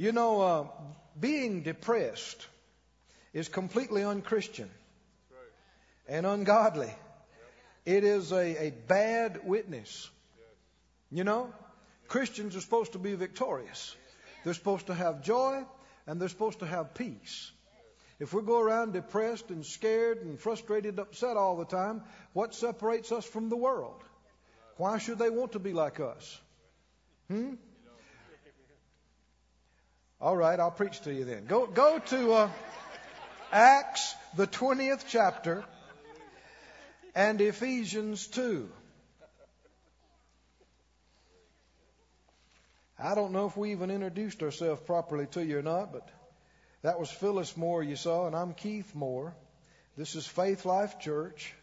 You know, uh, being depressed is completely unchristian and ungodly. It is a, a bad witness. You know, Christians are supposed to be victorious. They're supposed to have joy and they're supposed to have peace. If we go around depressed and scared and frustrated, and upset all the time, what separates us from the world? Why should they want to be like us? Hmm? All right, I'll preach to you then. Go, go to uh, Acts, the 20th chapter, and Ephesians 2. I don't know if we even introduced ourselves properly to you or not, but that was Phyllis Moore you saw, and I'm Keith Moore. This is Faith Life Church.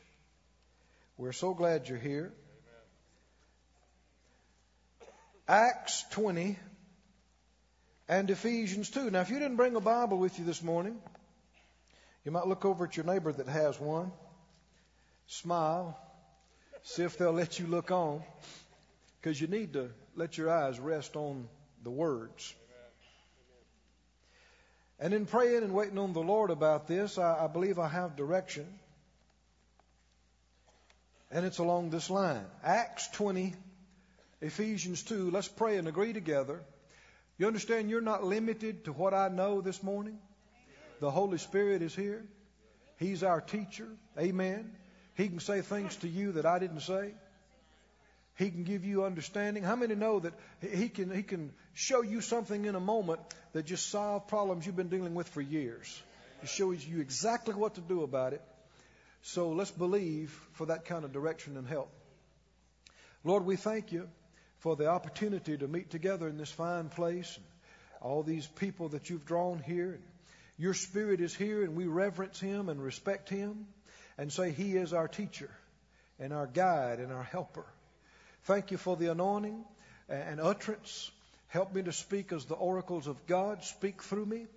We're so glad you're here. Acts 20 and Ephesians 2. Now, if you didn't bring a Bible with you this morning, you might look over at your neighbor that has one, smile, see if they'll let you look on, because you need to let your eyes rest on the words. And in praying and waiting on the Lord about this, I, I believe I have direction. And it's along this line Acts 20, Ephesians 2. Let's pray and agree together. You understand you're not limited to what I know this morning? The Holy Spirit is here. He's our teacher. Amen. He can say things to you that I didn't say. He can give you understanding. How many know that he can, he can show you something in a moment that just solve problems you've been dealing with for years? He shows you exactly what to do about it. So let's believe for that kind of direction and help. Lord, we thank you for the opportunity to meet together in this fine place. And All these people that you've drawn here. Your Spirit is here, and we reverence Him and respect Him and say He is our teacher and our guide and our helper. Thank you for the anointing and utterance. Help me to speak as the oracles of God. Speak through me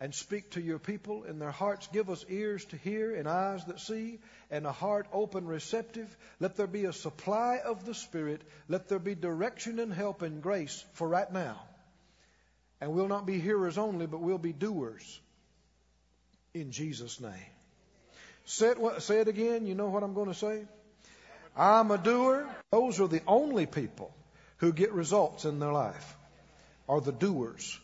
and speak to your people in their hearts. Give us ears to hear and eyes that see and a heart open, receptive. Let there be a supply of the Spirit. Let there be direction and help and grace for right now. And we'll not be hearers only, but we'll be doers. In Jesus' name. Say it, say it again. You know what I'm going to say? I'm a doer. Those are the only people who get results in their life, are the doers.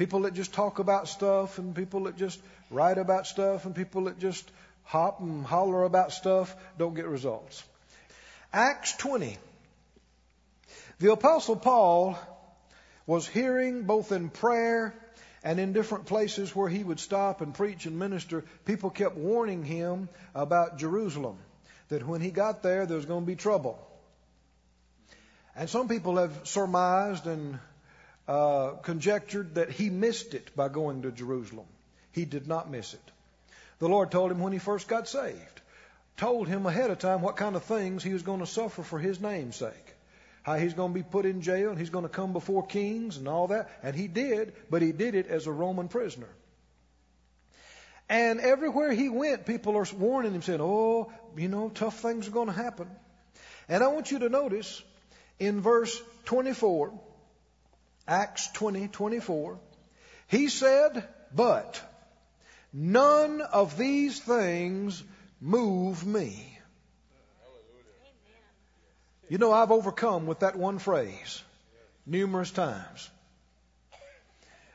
People that just talk about stuff and people that just write about stuff and people that just hop and holler about stuff don't get results. Acts 20. The Apostle Paul was hearing both in prayer and in different places where he would stop and preach and minister, people kept warning him about Jerusalem that when he got there, there was going to be trouble. And some people have surmised and uh, conjectured that he missed it by going to Jerusalem. He did not miss it. The Lord told him when he first got saved, told him ahead of time what kind of things he was going to suffer for his name's sake. How he's going to be put in jail and he's going to come before kings and all that. And he did, but he did it as a Roman prisoner. And everywhere he went, people are warning him, saying, Oh, you know, tough things are going to happen. And I want you to notice in verse 24, Acts 20, 24, he said, But none of these things move me. You know, I've overcome with that one phrase numerous times.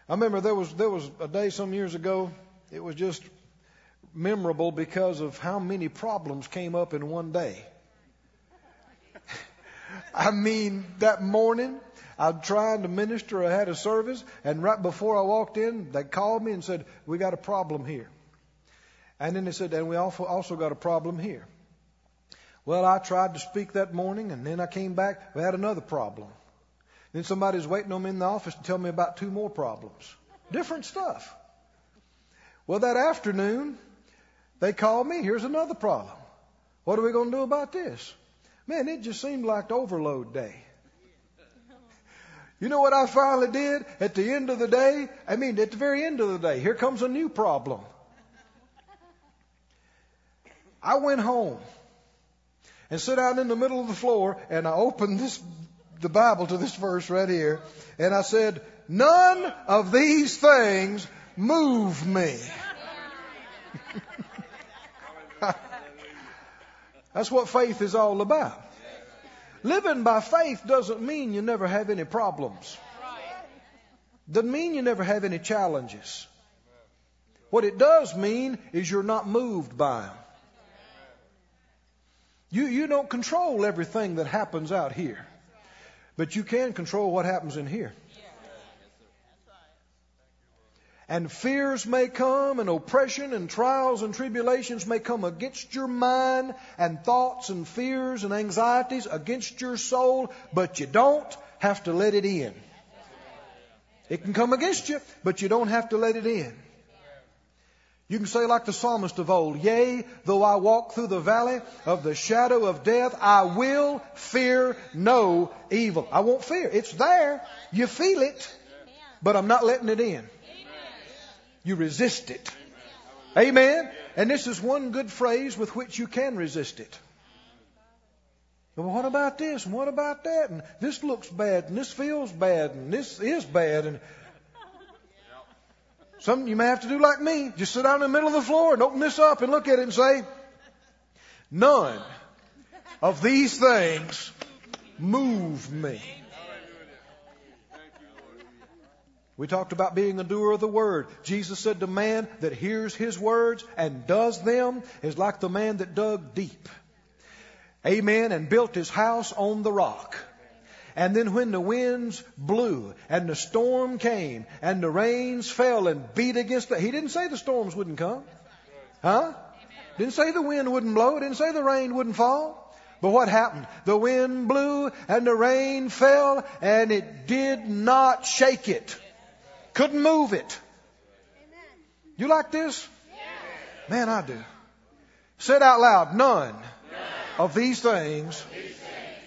I remember there was there was a day some years ago it was just memorable because of how many problems came up in one day. I mean, that morning, I'm trying to minister. I had a service, and right before I walked in, they called me and said, "We got a problem here." And then they said, "And we also got a problem here." Well, I tried to speak that morning, and then I came back. We had another problem. Then somebody was waiting on me in the office to tell me about two more problems. Different stuff. Well, that afternoon, they called me. Here's another problem. What are we going to do about this? Man, it just seemed like overload day. You know what I finally did? At the end of the day, I mean, at the very end of the day, here comes a new problem. I went home and sat down in the middle of the floor and I opened this the Bible to this verse right here, and I said, None of these things move me. That's what faith is all about. Living by faith doesn't mean you never have any problems. Doesn't mean you never have any challenges. What it does mean is you're not moved by them. You, you don't control everything that happens out here, but you can control what happens in here. And fears may come, and oppression, and trials and tribulations may come against your mind, and thoughts and fears and anxieties against your soul, but you don't have to let it in. It can come against you, but you don't have to let it in. You can say, like the psalmist of old, Yea, though I walk through the valley of the shadow of death, I will fear no evil. I won't fear. It's there. You feel it, but I'm not letting it in. You resist it. Amen. And this is one good phrase with which you can resist it. Well, what about this? And what about that? And this looks bad, and this feels bad, and this is bad. And some you may have to do like me. Just sit down in the middle of the floor and open this up and look at it and say, None of these things move me. We talked about being a doer of the word. Jesus said the man that hears his words and does them is like the man that dug deep. Amen. And built his house on the rock. And then when the winds blew and the storm came and the rains fell and beat against it, he didn't say the storms wouldn't come. Huh? Didn't say the wind wouldn't blow. Didn't say the rain wouldn't fall. But what happened? The wind blew and the rain fell and it did not shake it. Couldn't move it. You like this? Man, I do. Say it out loud. None of these things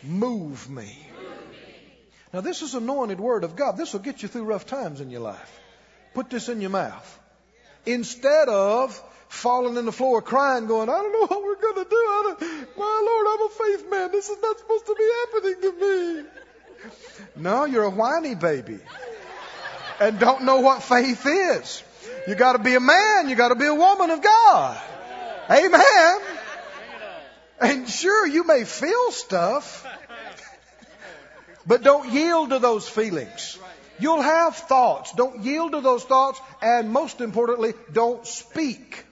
move me. Now, this is anointed word of God. This will get you through rough times in your life. Put this in your mouth. Instead of falling in the floor crying, going, I don't know what we're going to do. my Lord, I'm a faith man. This is not supposed to be happening to me. No, you're a whiny baby and don't know what faith is. You got to be a man. You got to be a woman of God. Amen. And sure, you may feel stuff, but don't yield to those feelings. You'll have thoughts. Don't yield to those thoughts. And most importantly, don't speak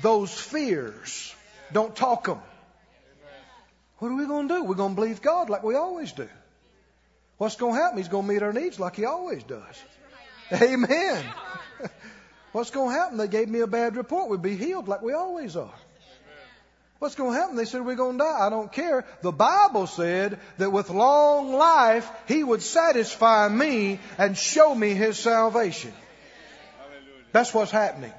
those fears. Don't talk them. What are we going to do? We're going to believe God like we always do. What's going to happen? He's going to meet our needs like He always does. Amen. What's going to happen? They gave me a bad report. We'd be healed like we always are. What's going to happen? They said we're going to die. I don't care. The Bible said that with long life, He would satisfy me and show me His salvation. That's what's happening.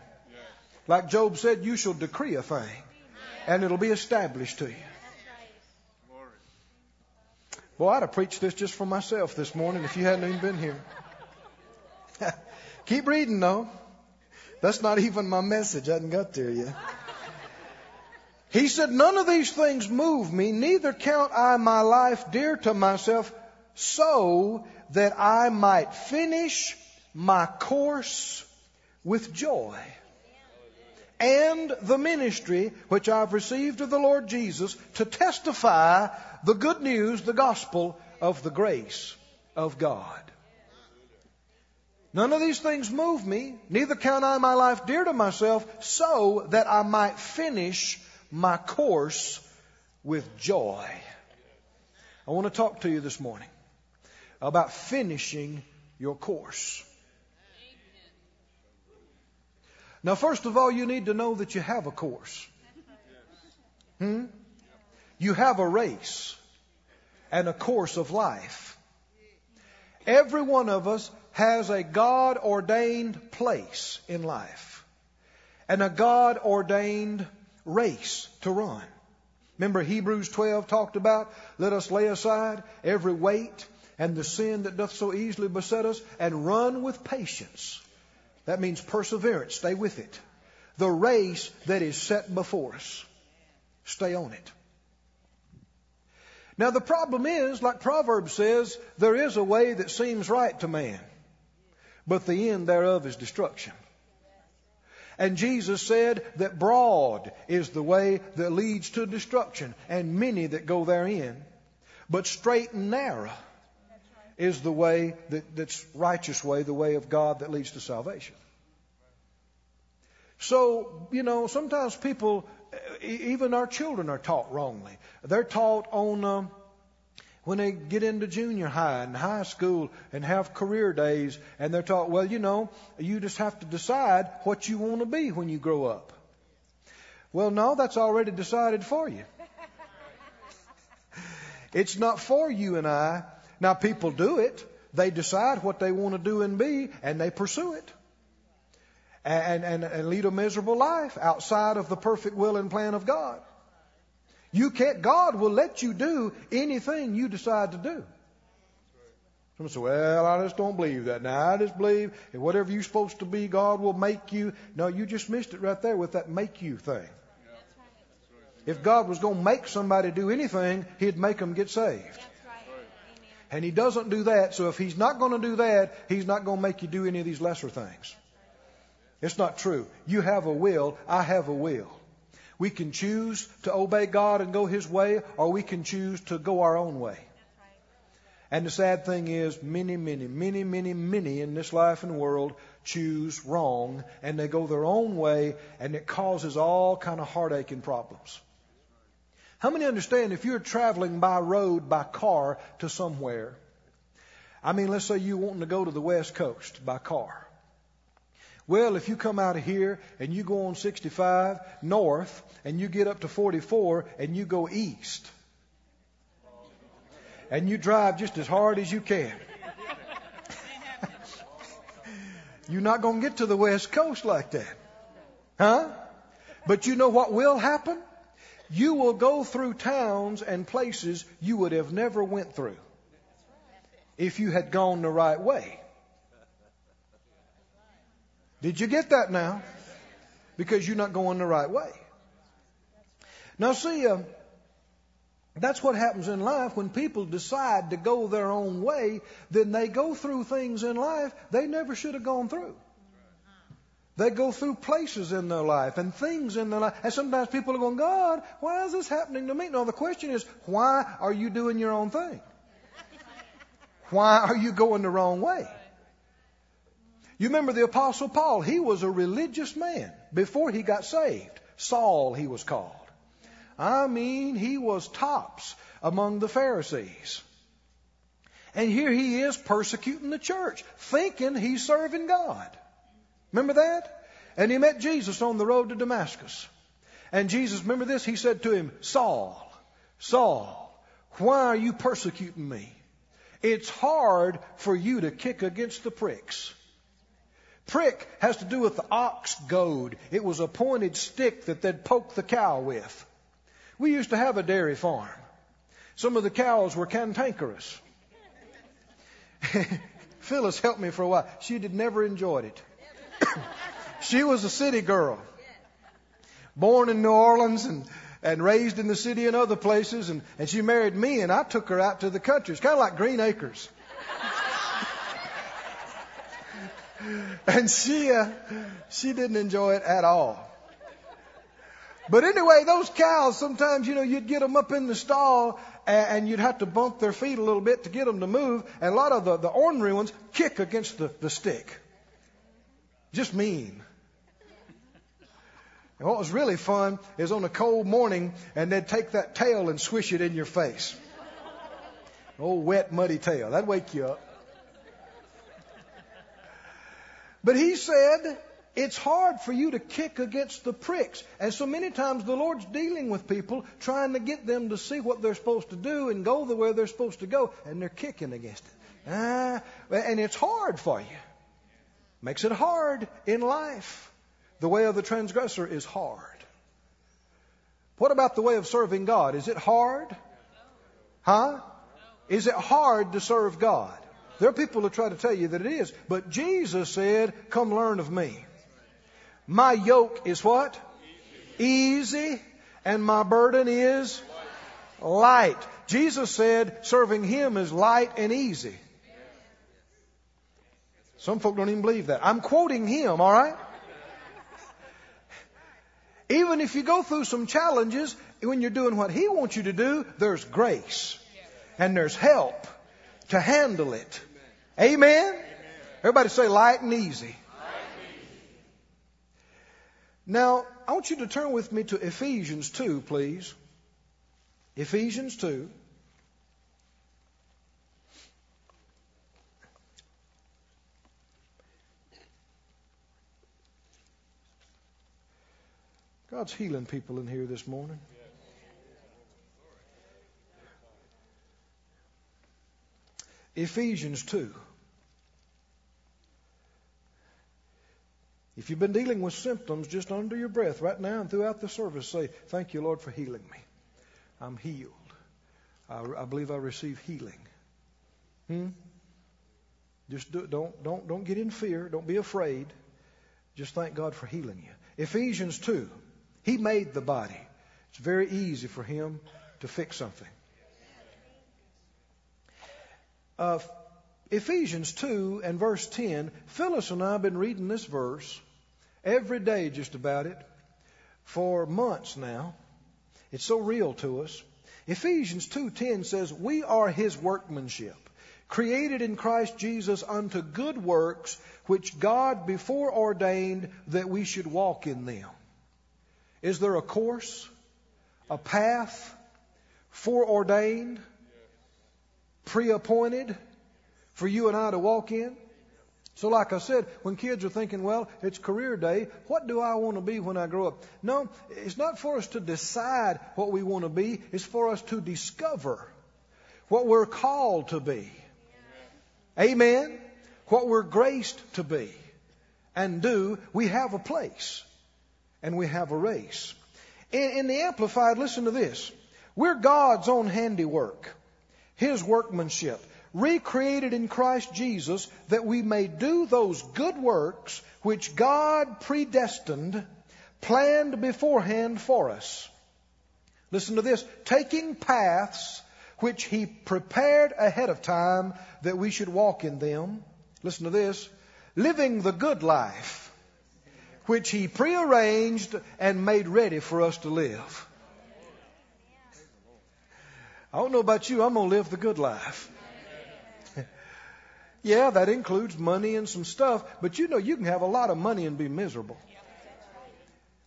Like Job said, you shall decree a thing and it'll be established to you. Boy, I'd have preached this just for myself this morning if you hadn't even been here. Keep reading though. That's not even my message. I hadn't got there yet. He said, None of these things move me, neither count I my life dear to myself, so that I might finish my course with joy. And the ministry which I've received of the Lord Jesus to testify the good news, the gospel of the grace of God. None of these things move me, neither count I my life dear to myself, so that I might finish my course with joy. I want to talk to you this morning about finishing your course. Now, first of all, you need to know that you have a course. Hmm? You have a race and a course of life. Every one of us has a God ordained place in life and a God ordained race to run. Remember Hebrews 12 talked about, let us lay aside every weight and the sin that doth so easily beset us and run with patience. That means perseverance. Stay with it. The race that is set before us. Stay on it. Now the problem is, like Proverbs says, there is a way that seems right to man, but the end thereof is destruction. And Jesus said that broad is the way that leads to destruction, and many that go therein. But straight and narrow is the way that, that's righteous way, the way of God that leads to salvation. So, you know, sometimes people, even our children are taught wrongly. They're taught on, um, when they get into junior high and high school and have career days, and they're taught, well, you know, you just have to decide what you want to be when you grow up. Well, no, that's already decided for you. It's not for you and I. Now, people do it. They decide what they want to do and be, and they pursue it. And, and, and lead a miserable life outside of the perfect will and plan of God. You can't, God will let you do anything you decide to do. Some say, well, I just don't believe that. Now, I just believe that whatever you're supposed to be, God will make you. No, you just missed it right there with that make you thing. If God was going to make somebody do anything, He'd make them get saved. And He doesn't do that, so if He's not going to do that, He's not going to make you do any of these lesser things. It's not true. You have a will, I have a will. We can choose to obey God and go His way, or we can choose to go our own way. And the sad thing is, many, many, many, many, many in this life and world choose wrong, and they go their own way, and it causes all kind of heartache and problems. How many understand if you're traveling by road, by car to somewhere? I mean, let's say you're wanting to go to the West Coast by car. Well, if you come out of here and you go on 65 north and you get up to 44 and you go east and you drive just as hard as you can, you're not going to get to the West Coast like that. Huh? But you know what will happen? You will go through towns and places you would have never went through if you had gone the right way. Did you get that now? Because you're not going the right way. Now, see, uh, that's what happens in life when people decide to go their own way, then they go through things in life they never should have gone through. They go through places in their life and things in their life. And sometimes people are going, God, why is this happening to me? No, the question is, why are you doing your own thing? Why are you going the wrong way? You remember the Apostle Paul? He was a religious man before he got saved. Saul, he was called. I mean, he was tops among the Pharisees. And here he is persecuting the church, thinking he's serving God. Remember that? And he met Jesus on the road to Damascus. And Jesus, remember this? He said to him, Saul, Saul, why are you persecuting me? It's hard for you to kick against the pricks. Prick has to do with the ox goad. It was a pointed stick that they'd poke the cow with. We used to have a dairy farm. Some of the cows were cantankerous. Phyllis helped me for a while. She had never enjoyed it. she was a city girl, born in New Orleans and, and raised in the city and other places. And, and she married me, and I took her out to the country. It's kind of like Green Acres. And she uh, she didn't enjoy it at all. But anyway, those cows sometimes you know you'd get them up in the stall and, and you'd have to bump their feet a little bit to get them to move. And a lot of the, the ornery ones kick against the, the stick. Just mean. And what was really fun is on a cold morning, and they'd take that tail and swish it in your face. Old wet, muddy tail. That'd wake you up. But he said, it's hard for you to kick against the pricks. And so many times the Lord's dealing with people, trying to get them to see what they're supposed to do and go the way they're supposed to go, and they're kicking against it. Ah, and it's hard for you. Makes it hard in life. The way of the transgressor is hard. What about the way of serving God? Is it hard? Huh? Is it hard to serve God? There are people who try to tell you that it is. But Jesus said, Come learn of me. My yoke is what? Easy. And my burden is light. Jesus said serving Him is light and easy. Some folk don't even believe that. I'm quoting Him, alright? Even if you go through some challenges, when you're doing what He wants you to do, there's grace. And there's help to handle it. Amen? Everybody say light and easy. Now, I want you to turn with me to Ephesians 2, please. Ephesians 2. God's healing people in here this morning. Ephesians 2. If you've been dealing with symptoms just under your breath right now and throughout the service, say, Thank you, Lord, for healing me. I'm healed. I, I believe I receive healing. Hmm? Just do, don't, don't, don't get in fear. Don't be afraid. Just thank God for healing you. Ephesians 2. He made the body. It's very easy for Him to fix something. Uh, Ephesians 2 and verse 10, Phyllis and I have been reading this verse every day just about it for months now. It's so real to us. Ephesians 2:10 says, "We are his workmanship, created in Christ Jesus unto good works, which God before ordained that we should walk in them." Is there a course, a path, foreordained, pre-appointed for you and I to walk in? So, like I said, when kids are thinking, well, it's career day, what do I want to be when I grow up? No, it's not for us to decide what we want to be, it's for us to discover what we're called to be. Amen? What we're graced to be and do. We have a place and we have a race. In, in the Amplified, listen to this. We're God's own handiwork, His workmanship recreated in Christ Jesus that we may do those good works which God predestined, planned beforehand for us. Listen to this. Taking paths which He prepared ahead of time that we should walk in them. Listen to this. Living the good life which He prearranged and made ready for us to live. I don't know about you, I'm going to live the good life. Yeah, that includes money and some stuff, but you know you can have a lot of money and be miserable.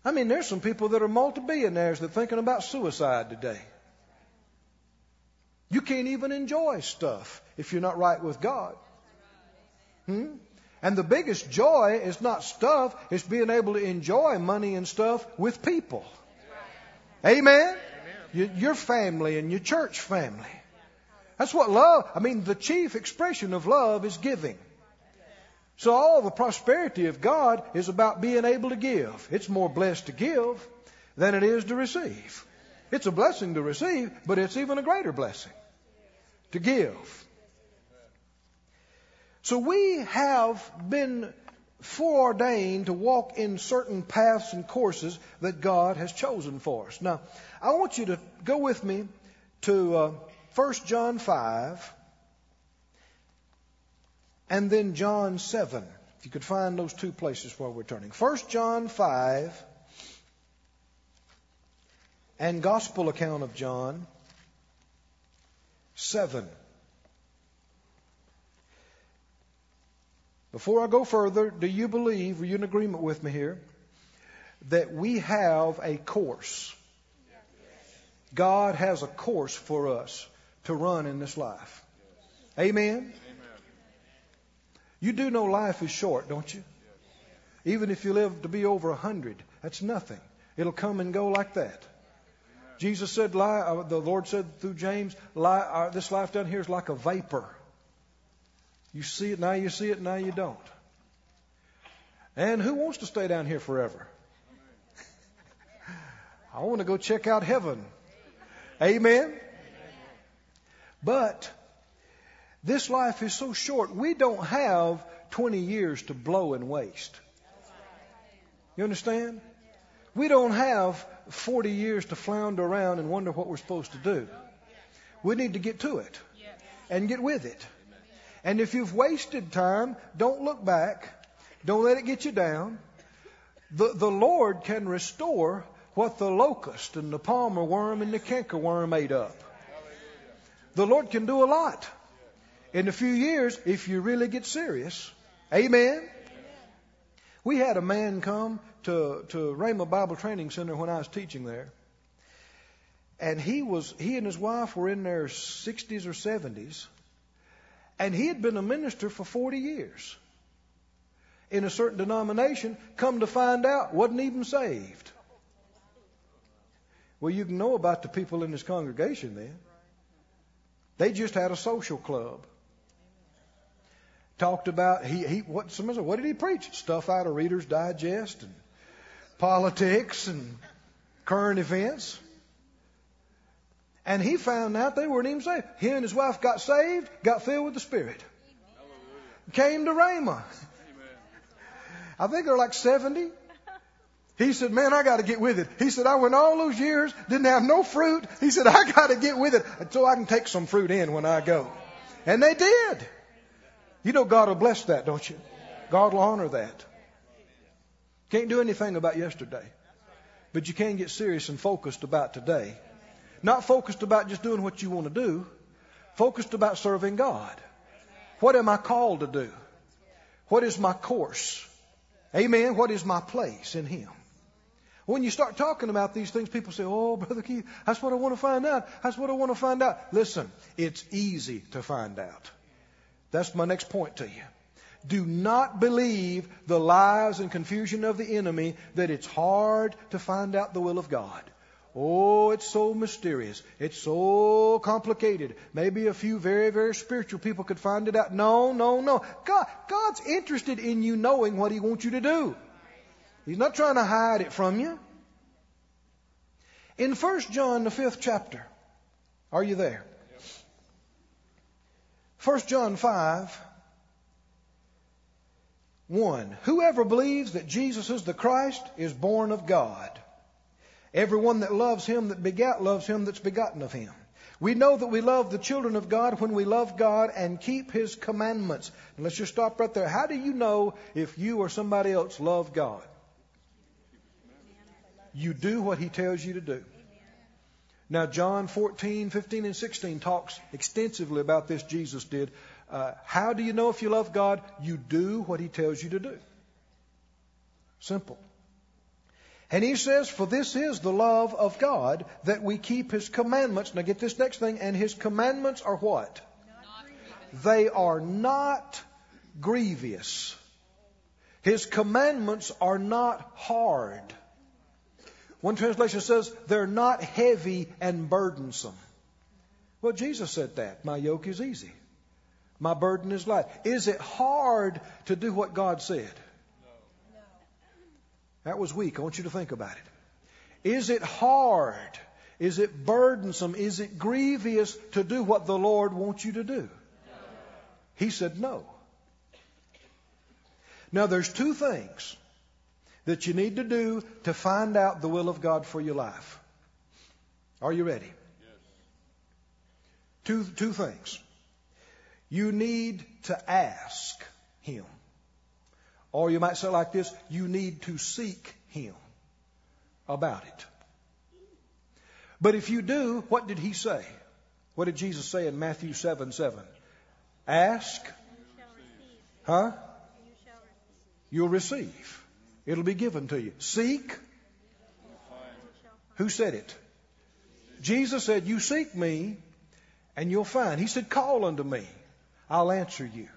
I mean, there's some people that are multi-billionaires that are thinking about suicide today. You can't even enjoy stuff if you're not right with God. Hmm? And the biggest joy is not stuff, it's being able to enjoy money and stuff with people. Amen? Your family and your church family. That's what love, I mean, the chief expression of love is giving. So all the prosperity of God is about being able to give. It's more blessed to give than it is to receive. It's a blessing to receive, but it's even a greater blessing to give. So we have been foreordained to walk in certain paths and courses that God has chosen for us. Now, I want you to go with me to uh, 1 John 5 and then John 7. If you could find those two places while we're turning. 1 John 5 and Gospel account of John 7. Before I go further, do you believe, are you in agreement with me here, that we have a course? God has a course for us to run in this life. Amen? You do know life is short, don't you? Even if you live to be over a hundred, that's nothing. It'll come and go like that. Jesus said, uh, the Lord said through James, uh, this life down here is like a vapor. You see it, now you see it, now you don't. And who wants to stay down here forever? I want to go check out heaven. Amen? But this life is so short, we don't have 20 years to blow and waste. You understand? We don't have 40 years to flounder around and wonder what we're supposed to do. We need to get to it and get with it. And if you've wasted time, don't look back. Don't let it get you down. The, the Lord can restore what the locust and the palmer worm and the canker worm ate up. The Lord can do a lot in a few years if you really get serious. Amen. We had a man come to to Rhema Bible Training Center when I was teaching there, and he was he and his wife were in their 60s or 70s, and he had been a minister for 40 years in a certain denomination. Come to find out, wasn't even saved. Well, you can know about the people in his congregation then. They just had a social club. Talked about he he what somebody what did he preach? Stuff out of Reader's Digest and politics and current events. And he found out they weren't even saved. He and his wife got saved, got filled with the Spirit. Came to Rhema. I think they're like 70. He said, Man, I got to get with it. He said, I went all those years, didn't have no fruit. He said, I got to get with it so I can take some fruit in when I go. And they did. You know God will bless that, don't you? God will honor that. Can't do anything about yesterday. But you can get serious and focused about today. Not focused about just doing what you want to do, focused about serving God. What am I called to do? What is my course? Amen. What is my place in Him? When you start talking about these things, people say, Oh, Brother Keith, that's what I want to find out. That's what I want to find out. Listen, it's easy to find out. That's my next point to you. Do not believe the lies and confusion of the enemy that it's hard to find out the will of God. Oh, it's so mysterious. It's so complicated. Maybe a few very, very spiritual people could find it out. No, no, no. God, God's interested in you knowing what He wants you to do. He's not trying to hide it from you. In 1 John, the fifth chapter, are you there? 1 John 5, 1. Whoever believes that Jesus is the Christ is born of God. Everyone that loves him that begat loves him that's begotten of him. We know that we love the children of God when we love God and keep his commandments. And let's just stop right there. How do you know if you or somebody else love God? You do what he tells you to do. Now, John 14, 15, and 16 talks extensively about this, Jesus did. Uh, how do you know if you love God? You do what He tells you to do. Simple. And He says, For this is the love of God, that we keep His commandments. Now, get this next thing. And His commandments are what? They are not grievous. His commandments are not hard. One translation says they're not heavy and burdensome. Well, Jesus said that. My yoke is easy. My burden is light. Is it hard to do what God said? That was weak. I want you to think about it. Is it hard? Is it burdensome? Is it grievous to do what the Lord wants you to do? He said no. Now, there's two things that you need to do to find out the will of God for your life. Are you ready? Yes. Two, two things. You need to ask Him. Or you might say like this you need to seek Him about it. But if you do, what did He say? What did Jesus say in Matthew 7 7? Ask. Huh? You'll receive. It'll be given to you. Seek. Who said it? Jesus said, You seek me and you'll find. He said, Call unto me. I'll answer you.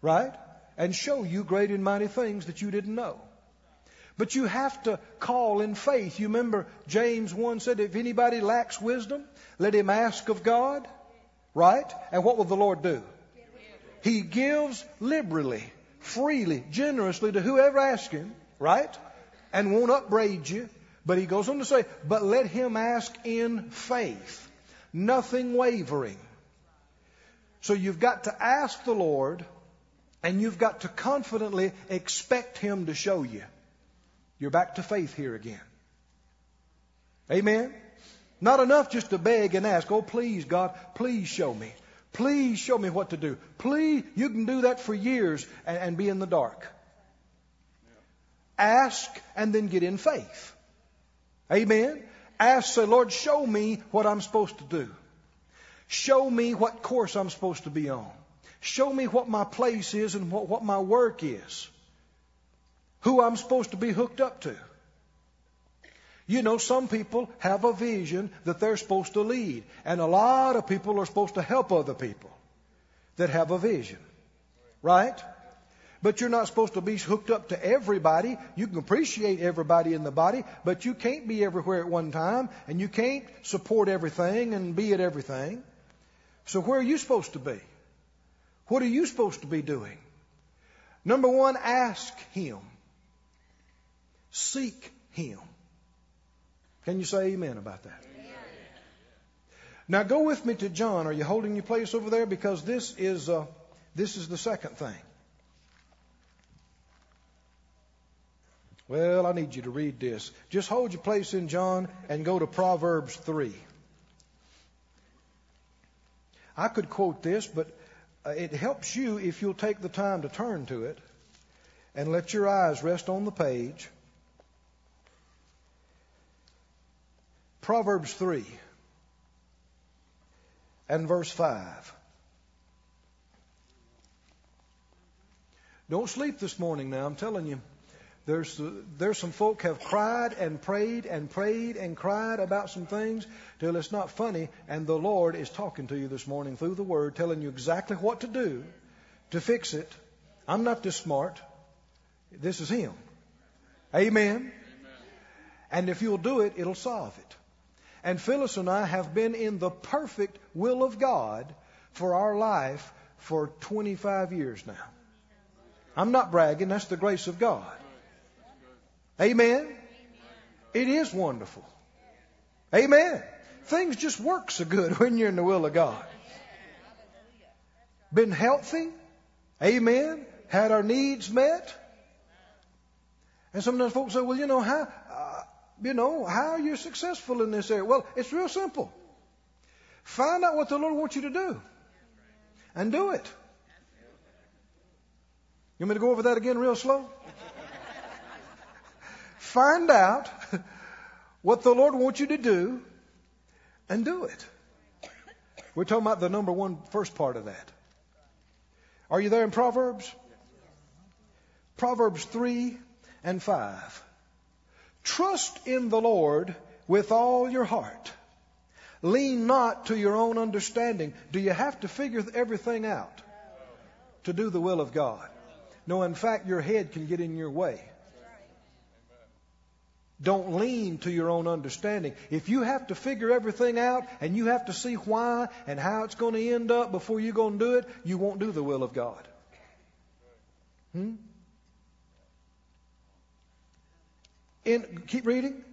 Right? And show you great and mighty things that you didn't know. But you have to call in faith. You remember James 1 said, If anybody lacks wisdom, let him ask of God. Right? And what will the Lord do? He gives liberally, freely, generously to whoever asks him right? And won't upbraid you. But he goes on to say, but let him ask in faith, nothing wavering. So you've got to ask the Lord, and you've got to confidently expect him to show you. You're back to faith here again. Amen? Not enough just to beg and ask, oh, please, God, please show me. Please show me what to do. Please, you can do that for years and, and be in the dark. Ask and then get in faith. Amen. Ask, say, Lord, show me what I'm supposed to do. Show me what course I'm supposed to be on. Show me what my place is and what, what my work is. Who I'm supposed to be hooked up to. You know, some people have a vision that they're supposed to lead, and a lot of people are supposed to help other people that have a vision. Right? But you're not supposed to be hooked up to everybody. You can appreciate everybody in the body, but you can't be everywhere at one time, and you can't support everything and be at everything. So where are you supposed to be? What are you supposed to be doing? Number one, ask Him. Seek Him. Can you say amen about that? Amen. Now go with me to John. Are you holding your place over there? Because this is uh, this is the second thing. Well, I need you to read this. Just hold your place in John and go to Proverbs 3. I could quote this, but Uh, it helps you if you'll take the time to turn to it and let your eyes rest on the page. Proverbs 3 and verse 5. Don't sleep this morning now, I'm telling you. There's, there's some folk have cried and prayed and prayed and cried about some things till it's not funny, and the Lord is talking to you this morning through the Word, telling you exactly what to do to fix it. I'm not this smart. This is Him. Amen. Amen. And if you'll do it, it'll solve it. And Phyllis and I have been in the perfect will of God for our life for 25 years now. I'm not bragging, that's the grace of God. Amen? It is wonderful. Amen. Things just work so good when you're in the will of God. Been healthy. Amen. Had our needs met. And sometimes folks say, well, you know, how, uh, you know, how you're successful in this area. Well, it's real simple. Find out what the Lord wants you to do and do it. You want me to go over that again real slow? Find out what the Lord wants you to do and do it. We're talking about the number one first part of that. Are you there in Proverbs? Proverbs 3 and 5. Trust in the Lord with all your heart. Lean not to your own understanding. Do you have to figure everything out to do the will of God? No, in fact, your head can get in your way. Don't lean to your own understanding. If you have to figure everything out and you have to see why and how it's going to end up before you're going to do it, you won't do the will of God. Hmm? In, keep reading.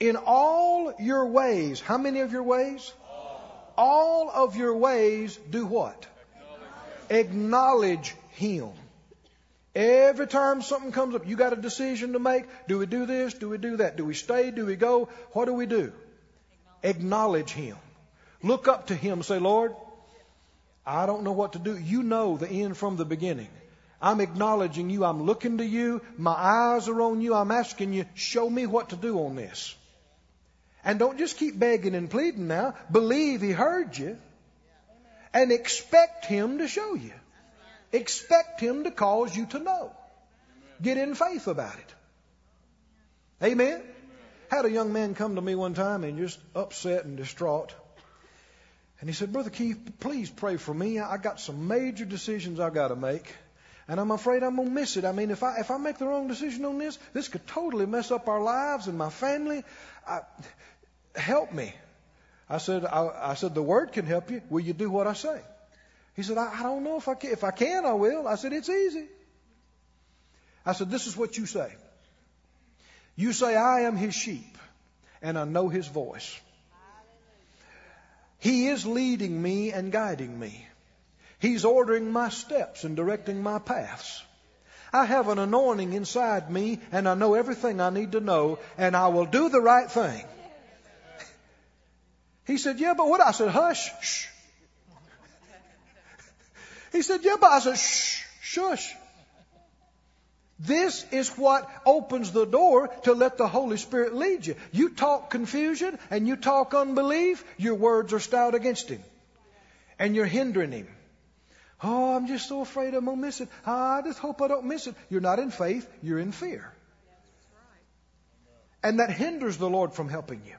In all your ways, how many of your ways? All, all of your ways do what? Acknowledge, Acknowledge Him. Every time something comes up, you got a decision to make. Do we do this? Do we do that? Do we stay? Do we go? What do we do? Acknowledge Him. Look up to Him. Say, Lord, I don't know what to do. You know the end from the beginning. I'm acknowledging you. I'm looking to you. My eyes are on you. I'm asking you, show me what to do on this. And don't just keep begging and pleading now. Believe He heard you. And expect Him to show you. Expect Him to cause you to know. Get in faith about it. Amen? Had a young man come to me one time and just upset and distraught. And he said, Brother Keith, please pray for me. I got some major decisions I've got to make. And I'm afraid I'm going to miss it. I mean, if I, if I make the wrong decision on this, this could totally mess up our lives and my family. I, help me. I said, I, I said, the word can help you. Will you do what I say? He said, I, I don't know if I can. If I can, I will. I said, it's easy. I said, this is what you say. You say, I am his sheep and I know his voice. He is leading me and guiding me. He's ordering my steps and directing my paths. I have an anointing inside me and I know everything I need to know and I will do the right thing. He said, Yeah, but what? I said, Hush. Shh. He said, Yeah, but I said, Shh, shush. This is what opens the door to let the Holy Spirit lead you. You talk confusion and you talk unbelief, your words are stout against Him. And you're hindering Him. Oh, I'm just so afraid I'm going to miss it. I just hope I don't miss it. You're not in faith, you're in fear. And that hinders the Lord from helping you.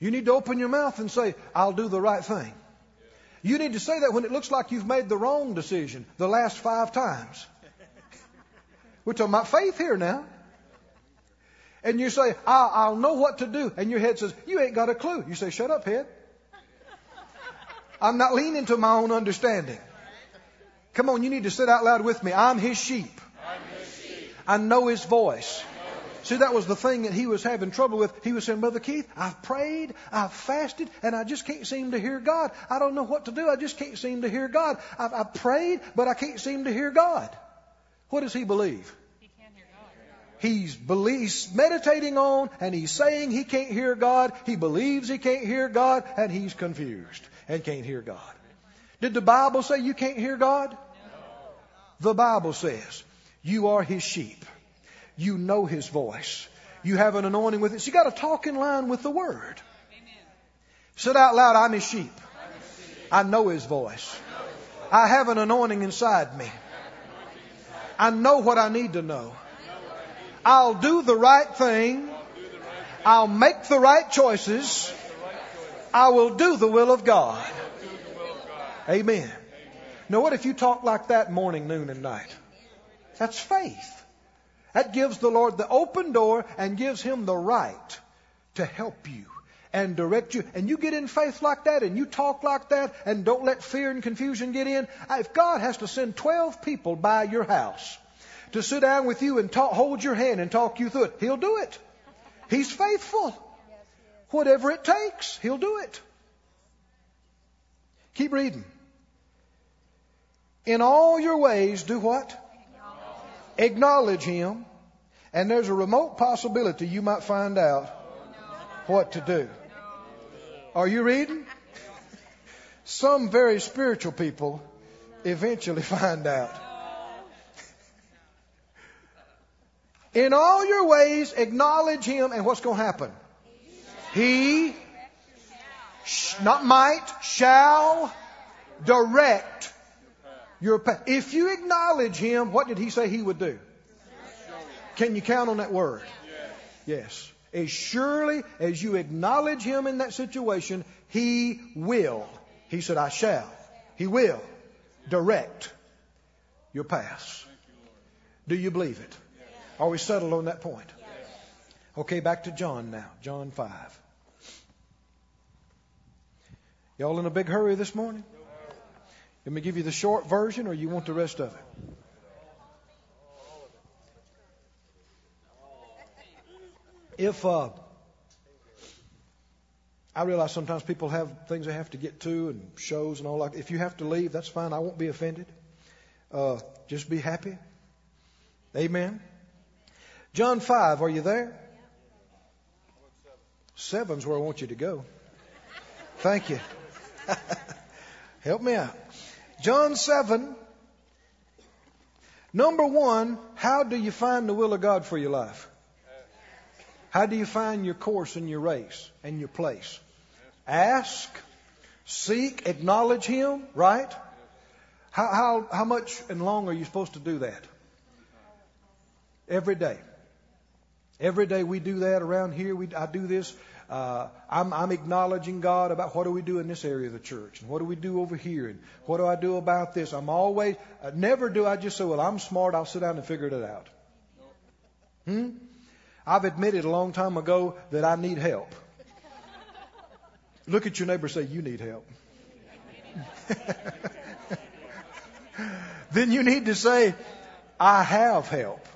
You need to open your mouth and say, I'll do the right thing. You need to say that when it looks like you've made the wrong decision the last five times. We're talking about faith here now. And you say, I'll, I'll know what to do. And your head says, You ain't got a clue. You say, Shut up, head. I'm not leaning to my own understanding. Come on, you need to sit out loud with me. I'm his sheep. I know his voice. See, that was the thing that he was having trouble with. He was saying, Brother Keith, I've prayed, I've fasted, and I just can't seem to hear God. I don't know what to do. I just can't seem to hear God. I've, I've prayed, but I can't seem to hear God. What does he believe? He can't hear God. He's believes, meditating on and he's saying he can't hear God. He believes he can't hear God and he's confused and can't hear God. Did the Bible say you can't hear God? The Bible says you are his sheep. You know his voice. You have an anointing with it. So you got to talk in line with the word. Said out loud, I'm his sheep. I know his voice. I have an anointing inside me. I know what I need to know. I'll do the right thing. I'll make the right choices. I will do the will of God. Amen. Now, what if you talk like that morning, noon, and night? That's faith. That gives the Lord the open door and gives Him the right to help you and direct you. And you get in faith like that and you talk like that and don't let fear and confusion get in. Uh, if God has to send 12 people by your house to sit down with you and talk, hold your hand and talk you through it, He'll do it. He's faithful. Whatever it takes, He'll do it. Keep reading. In all your ways, do what? Acknowledge Him, and there's a remote possibility you might find out what to do. Are you reading? Some very spiritual people eventually find out. In all your ways, acknowledge Him, and what's going to happen? He, not might, shall direct your. If you acknowledge Him, what did He say He would do? Can you count on that word? Yes. As surely as you acknowledge Him in that situation, He will. He said, I shall. He will direct your paths. Do you believe it? Are we settled on that point? Okay, back to John now. John 5. Y'all in a big hurry this morning? Let me give you the short version, or you want the rest of it? If uh, I realize sometimes people have things they have to get to and shows and all that. If you have to leave, that's fine. I won't be offended. Uh, just be happy. Amen. John 5, are you there? Seven's where I want you to go. Thank you. Help me out. John 7. Number one, how do you find the will of God for your life? How do you find your course and your race and your place? Ask, seek, acknowledge Him, right? How, how, how much and long are you supposed to do that? Every day. Every day we do that around here. We, I do this uh, I'm, I'm acknowledging God about what do we do in this area of the church and what do we do over here and what do I do about this. I'm always, uh, never do I just say, well, I'm smart, I'll sit down and figure it out. Hmm? I've admitted a long time ago that I need help. Look at your neighbor say, you need help. then you need to say, I have help.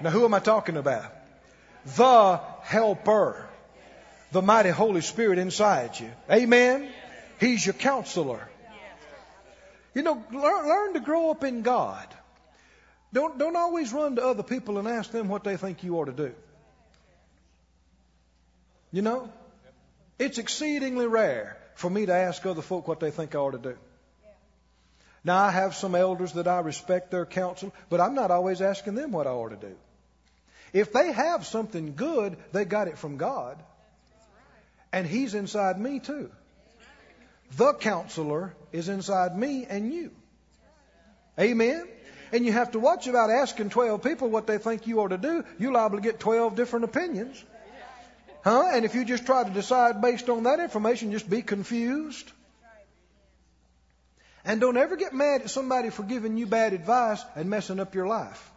Now, who am I talking about? The helper the mighty Holy Spirit inside you. Amen? He's your counselor. You know, learn, learn to grow up in God. Don't, don't always run to other people and ask them what they think you ought to do. You know? It's exceedingly rare for me to ask other folk what they think I ought to do. Now, I have some elders that I respect their counsel, but I'm not always asking them what I ought to do. If they have something good, they got it from God. And He's inside me too. The counselor is inside me and you. Amen? And you have to watch about asking 12 people what they think you ought to do. You're liable to get 12 different opinions. Huh? And if you just try to decide based on that information, just be confused. And don't ever get mad at somebody for giving you bad advice and messing up your life.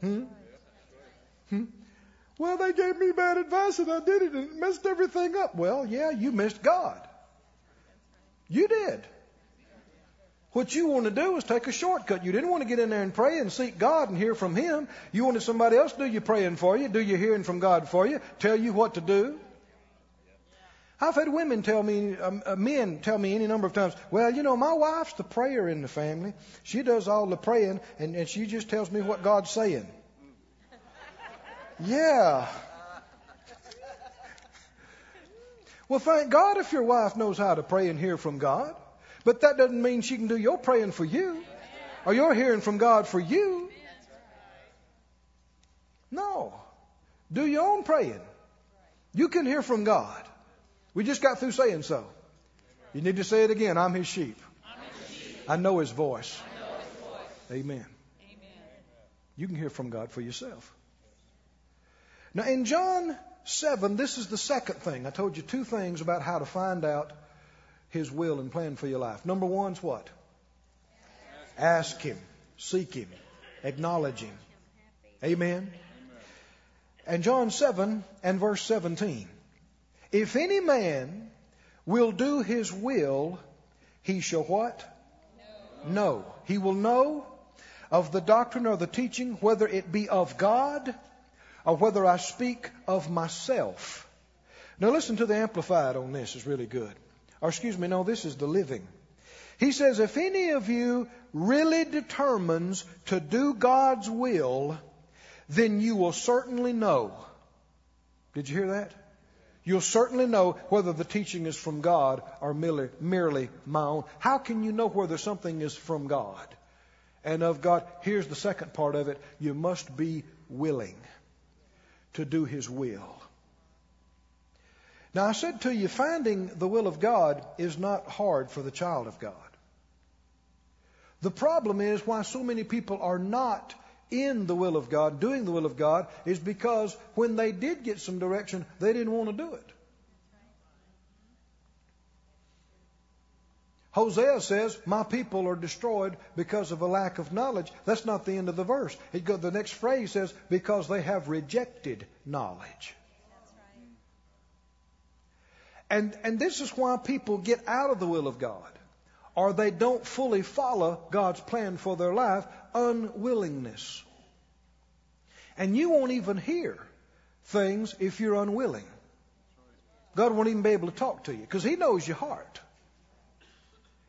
Hmm? Hmm? Well, they gave me bad advice and I did it and it messed everything up. Well, yeah, you missed God. You did. What you want to do is take a shortcut. You didn't want to get in there and pray and seek God and hear from Him. You wanted somebody else to do your praying for you, do your hearing from God for you, tell you what to do. I've had women tell me, um, uh, men tell me any number of times, well, you know, my wife's the prayer in the family. She does all the praying, and, and she just tells me what God's saying. Yeah. Well, thank God if your wife knows how to pray and hear from God. But that doesn't mean she can do your praying for you or your hearing from God for you. No. Do your own praying. You can hear from God. We just got through saying so. You need to say it again. I'm his sheep. I know his voice. Amen. You can hear from God for yourself. Now, in John 7, this is the second thing. I told you two things about how to find out his will and plan for your life. Number one's what? Ask Him, seek Him, acknowledge Him. Amen. And John 7 and verse 17. If any man will do his will, he shall what? Know. know. He will know of the doctrine or the teaching, whether it be of God or whether I speak of myself. Now listen to the Amplified on this, is really good. Or excuse me, no, this is the living. He says, if any of you really determines to do God's will, then you will certainly know. Did you hear that? You'll certainly know whether the teaching is from God or merely, merely my own. How can you know whether something is from God and of God? Here's the second part of it. You must be willing to do His will. Now, I said to you, finding the will of God is not hard for the child of God. The problem is why so many people are not in the will of God, doing the will of God, is because when they did get some direction, they didn't want to do it. Hosea says, My people are destroyed because of a lack of knowledge. That's not the end of the verse. Go, the next phrase says, Because they have rejected knowledge. And, and this is why people get out of the will of God, or they don't fully follow God's plan for their life unwillingness. And you won't even hear things if you're unwilling. God won't even be able to talk to you because He knows your heart.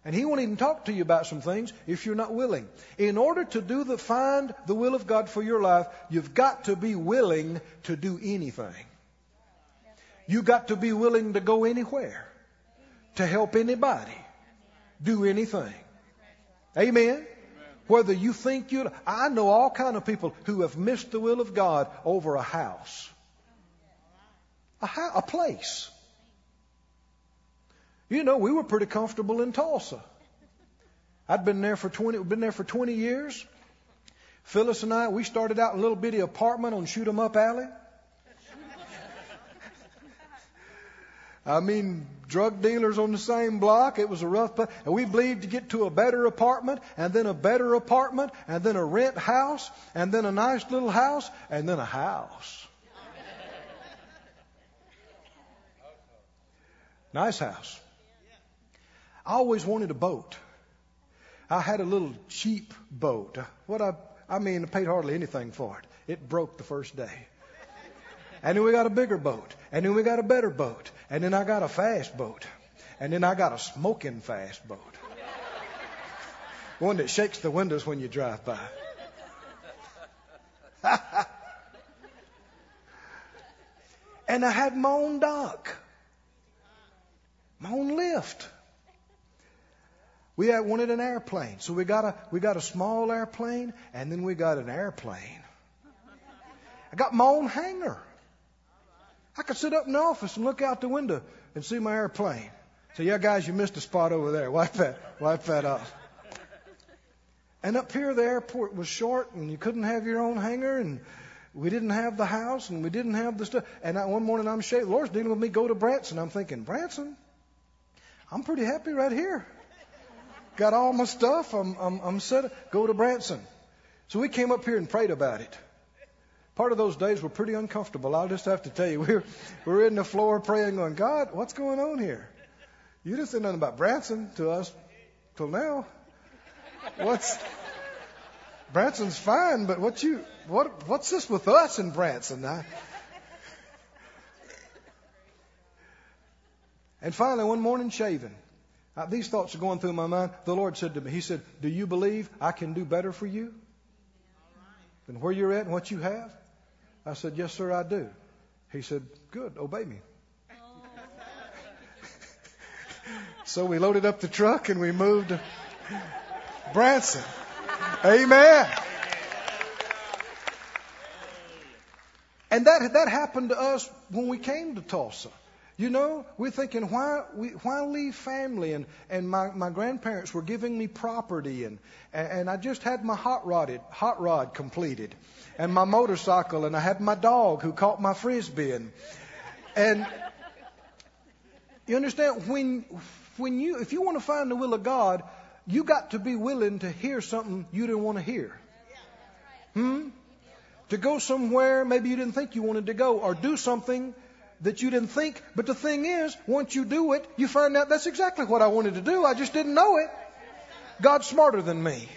And he won't even talk to you about some things if you're not willing. In order to do the find the will of God for your life, you've got to be willing to do anything. You've got to be willing to go anywhere to help anybody do anything. Amen. Whether you think you, I know all kind of people who have missed the will of God over a house, a, a place. You know, we were pretty comfortable in Tulsa. I'd been there for 20, been there for 20 years. Phyllis and I, we started out in a little bitty apartment on Shoot 'em Up Alley. I mean, drug dealers on the same block. It was a rough place. And we believed to get to a better apartment, and then a better apartment, and then a rent house, and then a nice little house, and then a house. nice house. I always wanted a boat. I had a little cheap boat. What I, I mean, I paid hardly anything for it. It broke the first day. And then we got a bigger boat. And then we got a better boat. And then I got a fast boat. And then I got a smoking fast boat. One that shakes the windows when you drive by. And I had my own dock, my own lift. We wanted an airplane, so we got a we got a small airplane, and then we got an airplane. I got my own hangar. I could sit up in the office and look out the window and see my airplane. So yeah, guys, you missed a spot over there. Wipe that, wipe that off. And up here, the airport was short, and you couldn't have your own hangar, and we didn't have the house, and we didn't have the stuff. And I, one morning, I'm shaking. Lord's dealing with me. Go to Branson. I'm thinking, Branson, I'm pretty happy right here. Got all my stuff. I'm, I'm, I'm set. Go to Branson. So we came up here and prayed about it. Part of those days were pretty uncomfortable. I'll just have to tell you. We were, we were in the floor praying, going, God, what's going on here? You didn't say nothing about Branson to us till now. What's Branson's fine, but what you what what's this with us in Branson? I, and finally, one morning shaving, uh, these thoughts are going through my mind. The Lord said to me, He said, "Do you believe I can do better for you than where you're at and what you have?" I said, Yes, sir, I do. He said, Good, obey me. so we loaded up the truck and we moved to Branson. Amen. And that, that happened to us when we came to Tulsa. You know, we're thinking, why, we, why leave family? And, and my, my grandparents were giving me property, and, and I just had my hot, rodded, hot rod completed, and my motorcycle, and I had my dog who caught my frisbee. And, and you understand, when, when you, if you want to find the will of God, you got to be willing to hear something you didn't want to hear. Hmm? To go somewhere maybe you didn't think you wanted to go, or do something that you didn't think. But the thing is, once you do it, you find out that's exactly what I wanted to do. I just didn't know it. God's smarter than me.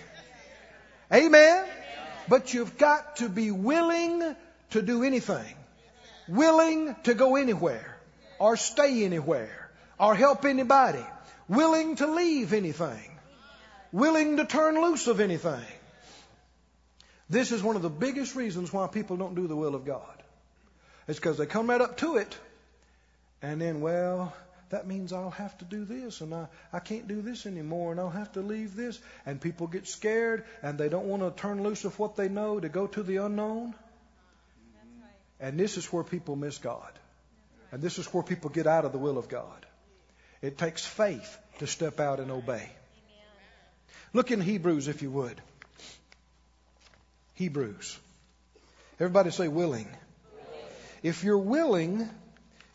Amen. But you've got to be willing to do anything. Willing to go anywhere or stay anywhere or help anybody. Willing to leave anything. Willing to turn loose of anything. This is one of the biggest reasons why people don't do the will of God. It's because they come right up to it, and then, well, that means I'll have to do this, and I, I can't do this anymore, and I'll have to leave this. And people get scared, and they don't want to turn loose of what they know to go to the unknown. And this is where people miss God. And this is where people get out of the will of God. It takes faith to step out and obey. Look in Hebrews, if you would. Hebrews. Everybody say willing. If you're willing,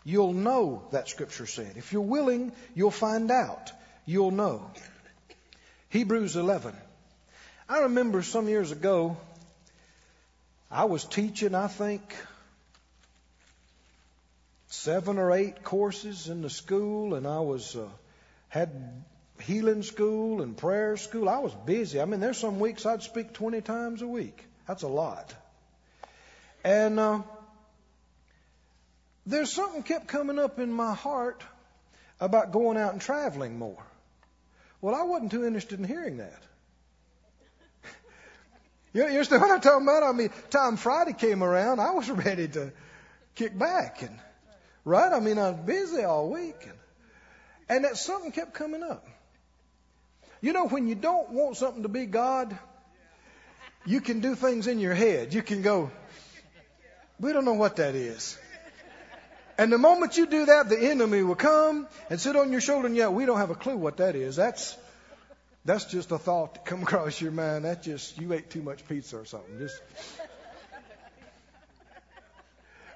you'll know that scripture said. If you're willing, you'll find out. You'll know. Hebrews 11. I remember some years ago, I was teaching, I think, seven or eight courses in the school, and I was uh, had healing school and prayer school. I was busy. I mean, there's some weeks I'd speak 20 times a week. That's a lot. And uh, there's something kept coming up in my heart about going out and traveling more. Well, I wasn't too interested in hearing that. you understand what I'm talking about? I mean, time Friday came around, I was ready to kick back and right. I mean, I was busy all week, and, and that something kept coming up. You know, when you don't want something to be God, you can do things in your head. You can go, we don't know what that is. And the moment you do that, the enemy will come and sit on your shoulder and yell, we don't have a clue what that is. That's, that's just a thought that come across your mind. That's just, you ate too much pizza or something. Just.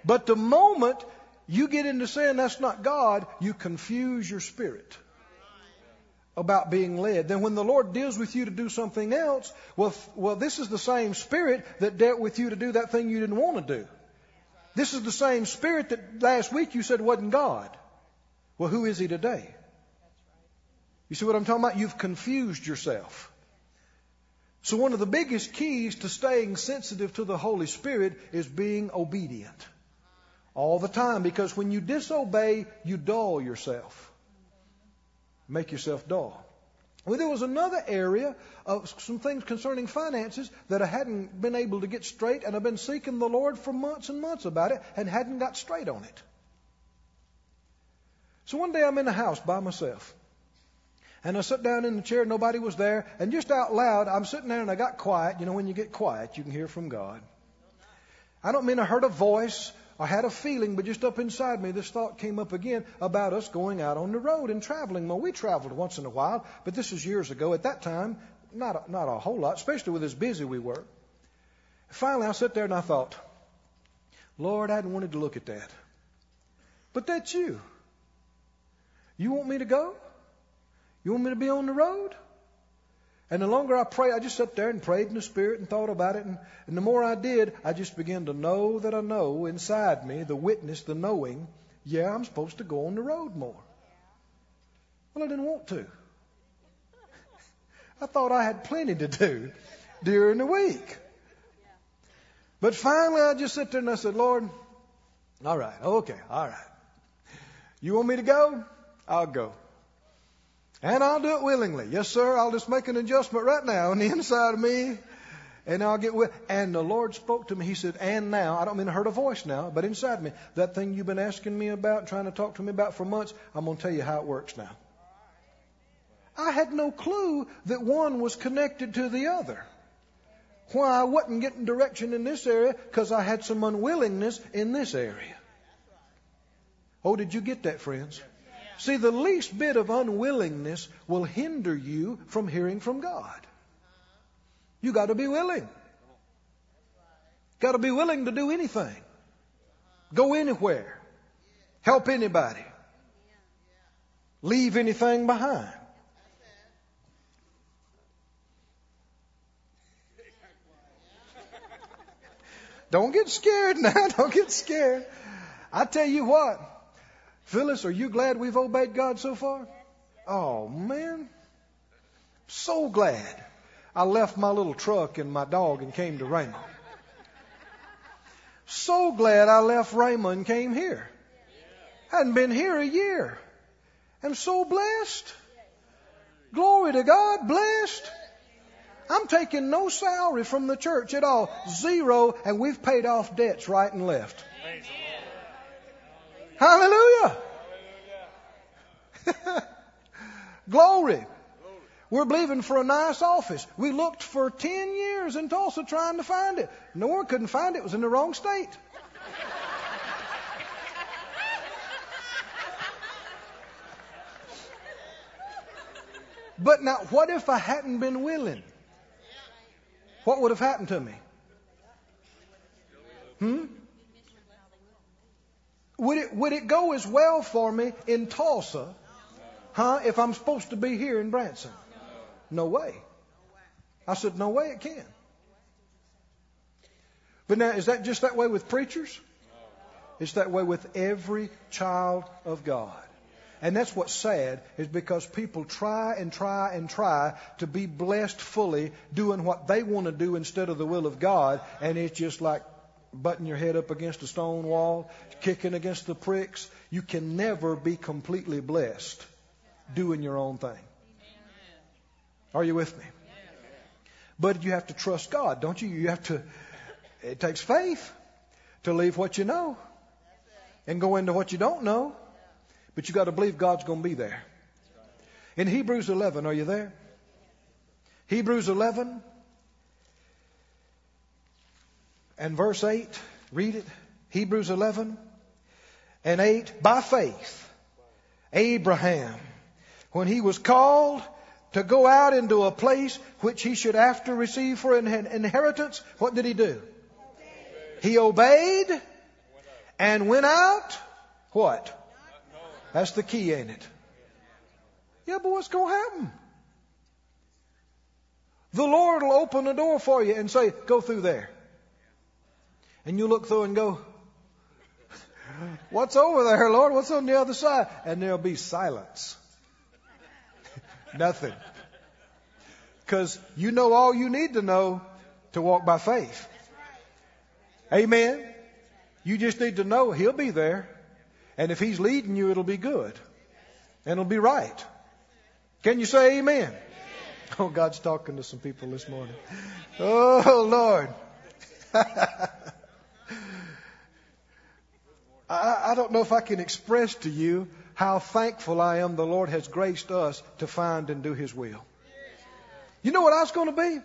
But the moment you get into saying that's not God, you confuse your spirit about being led. Then when the Lord deals with you to do something else, well, well, this is the same spirit that dealt with you to do that thing you didn't want to do. This is the same spirit that last week you said wasn't God. Well, who is he today? You see what I'm talking about? You've confused yourself. So one of the biggest keys to staying sensitive to the Holy Spirit is being obedient. All the time. Because when you disobey, you dull yourself. Make yourself dull. Well, there was another area of some things concerning finances that I hadn't been able to get straight, and I've been seeking the Lord for months and months about it and hadn't got straight on it. So one day I'm in the house by myself. And I sat down in the chair, nobody was there, and just out loud, I'm sitting there and I got quiet. You know, when you get quiet, you can hear from God. I don't mean I heard a voice I had a feeling, but just up inside me, this thought came up again about us going out on the road and traveling. Well, we traveled once in a while, but this was years ago. At that time, not a, not a whole lot, especially with as busy we were. Finally, I sat there and I thought, Lord, I hadn't wanted to look at that. But that's you. You want me to go? You want me to be on the road? And the longer I prayed, I just sat there and prayed in the Spirit and thought about it. And, and the more I did, I just began to know that I know inside me, the witness, the knowing, yeah, I'm supposed to go on the road more. Well, I didn't want to. I thought I had plenty to do during the week. But finally, I just sat there and I said, Lord, all right, okay, all right. You want me to go? I'll go. And I'll do it willingly. Yes, sir. I'll just make an adjustment right now on the inside of me. And I'll get with. And the Lord spoke to me. He said, and now, I don't mean to hurt a voice now, but inside me, that thing you've been asking me about, trying to talk to me about for months, I'm going to tell you how it works now. I had no clue that one was connected to the other. Why I wasn't getting direction in this area? Because I had some unwillingness in this area. Oh, did you get that, friends? See, the least bit of unwillingness will hinder you from hearing from God. You got to be willing. Got to be willing to do anything. Go anywhere. Help anybody. Leave anything behind. Don't get scared now. Don't get scared. I tell you what, Phyllis, are you glad we've obeyed God so far? Oh, man. So glad. I left my little truck and my dog and came to Raymond. So glad I left Raymond and came here. Hadn't been here a year. I'm so blessed. Glory to God, blessed. I'm taking no salary from the church at all. Zero, and we've paid off debts right and left. Hallelujah. Glory. We're believing for a nice office. We looked for 10 years in Tulsa trying to find it. No one couldn't find it. It was in the wrong state. But now, what if I hadn't been willing? What would have happened to me? Hmm? Would it, would it go as well for me in Tulsa, huh, if I'm supposed to be here in Branson? No way. I said, no way it can. But now, is that just that way with preachers? It's that way with every child of God. And that's what's sad is because people try and try and try to be blessed fully doing what they want to do instead of the will of God. And it's just like butting your head up against a stone wall, kicking against the pricks. You can never be completely blessed doing your own thing. Are you with me? But you have to trust God, don't you? You have to, it takes faith to leave what you know and go into what you don't know. But you got to believe God's going to be there. In Hebrews 11, are you there? Hebrews 11, and verse 8. Read it. Hebrews 11 and 8. By faith, Abraham, when he was called to go out into a place which he should after receive for an inheritance, what did he do? He obeyed and went out. What? That's the key, ain't it? Yeah, but what's going to happen? The Lord will open the door for you and say, go through there. And you look through and go, What's over there, Lord? What's on the other side? And there'll be silence. Nothing. Because you know all you need to know to walk by faith. Amen. You just need to know He'll be there. And if He's leading you, it'll be good. And it'll be right. Can you say amen? Oh, God's talking to some people this morning. Oh, Lord. I, I don't know if I can express to you how thankful I am the Lord has graced us to find and do His will. You know what I was going to be?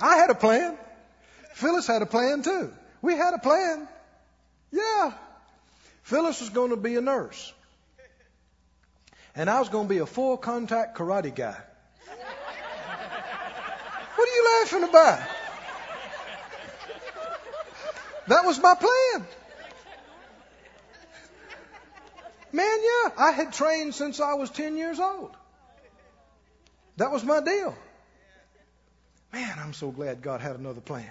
I had a plan. Phyllis had a plan too. We had a plan. Yeah. Phyllis was going to be a nurse. And I was going to be a full contact karate guy. What are you laughing about? That was my plan. Man, yeah, I had trained since I was 10 years old. That was my deal. Man, I'm so glad God had another plan.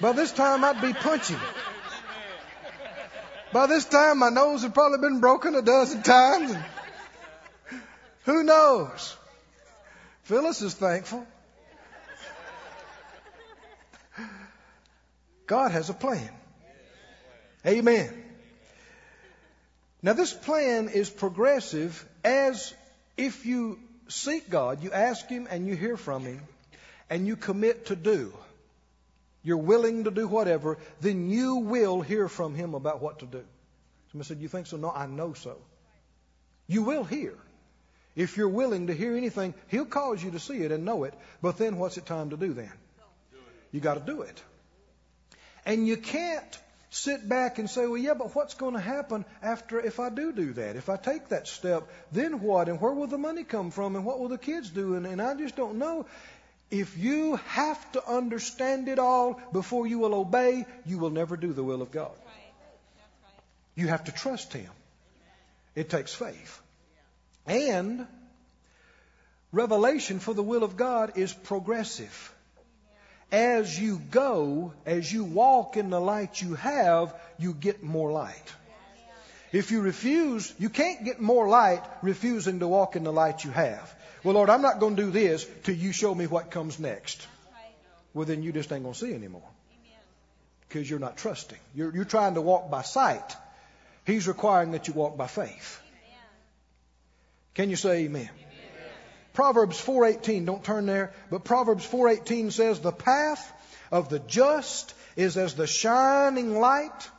By this time, I'd be punching. By this time, my nose had probably been broken a dozen times. Who knows? Phyllis is thankful. God has a plan. Amen. Now, this plan is progressive as if you seek God, you ask Him and you hear from Him, and you commit to do. You're willing to do whatever, then you will hear from Him about what to do. Somebody said, You think so? No, I know so. You will hear. If you're willing to hear anything, He'll cause you to see it and know it. But then what's it time to do then? You got to do it. And you can't sit back and say, well, yeah, but what's going to happen after if I do do that? If I take that step, then what? And where will the money come from? And what will the kids do? And, and I just don't know. If you have to understand it all before you will obey, you will never do the will of God. You have to trust Him. It takes faith. And revelation for the will of God is progressive as you go, as you walk in the light you have, you get more light. If you refuse, you can't get more light refusing to walk in the light you have. Well, Lord, I'm not going to do this till you show me what comes next. Well, then you just ain't going to see anymore. Because you're not trusting. You're, you're trying to walk by sight. He's requiring that you walk by faith. Can you say amen? Proverbs 4:18, don't turn there, but Proverbs 4:18 says the path of the just is as the shining light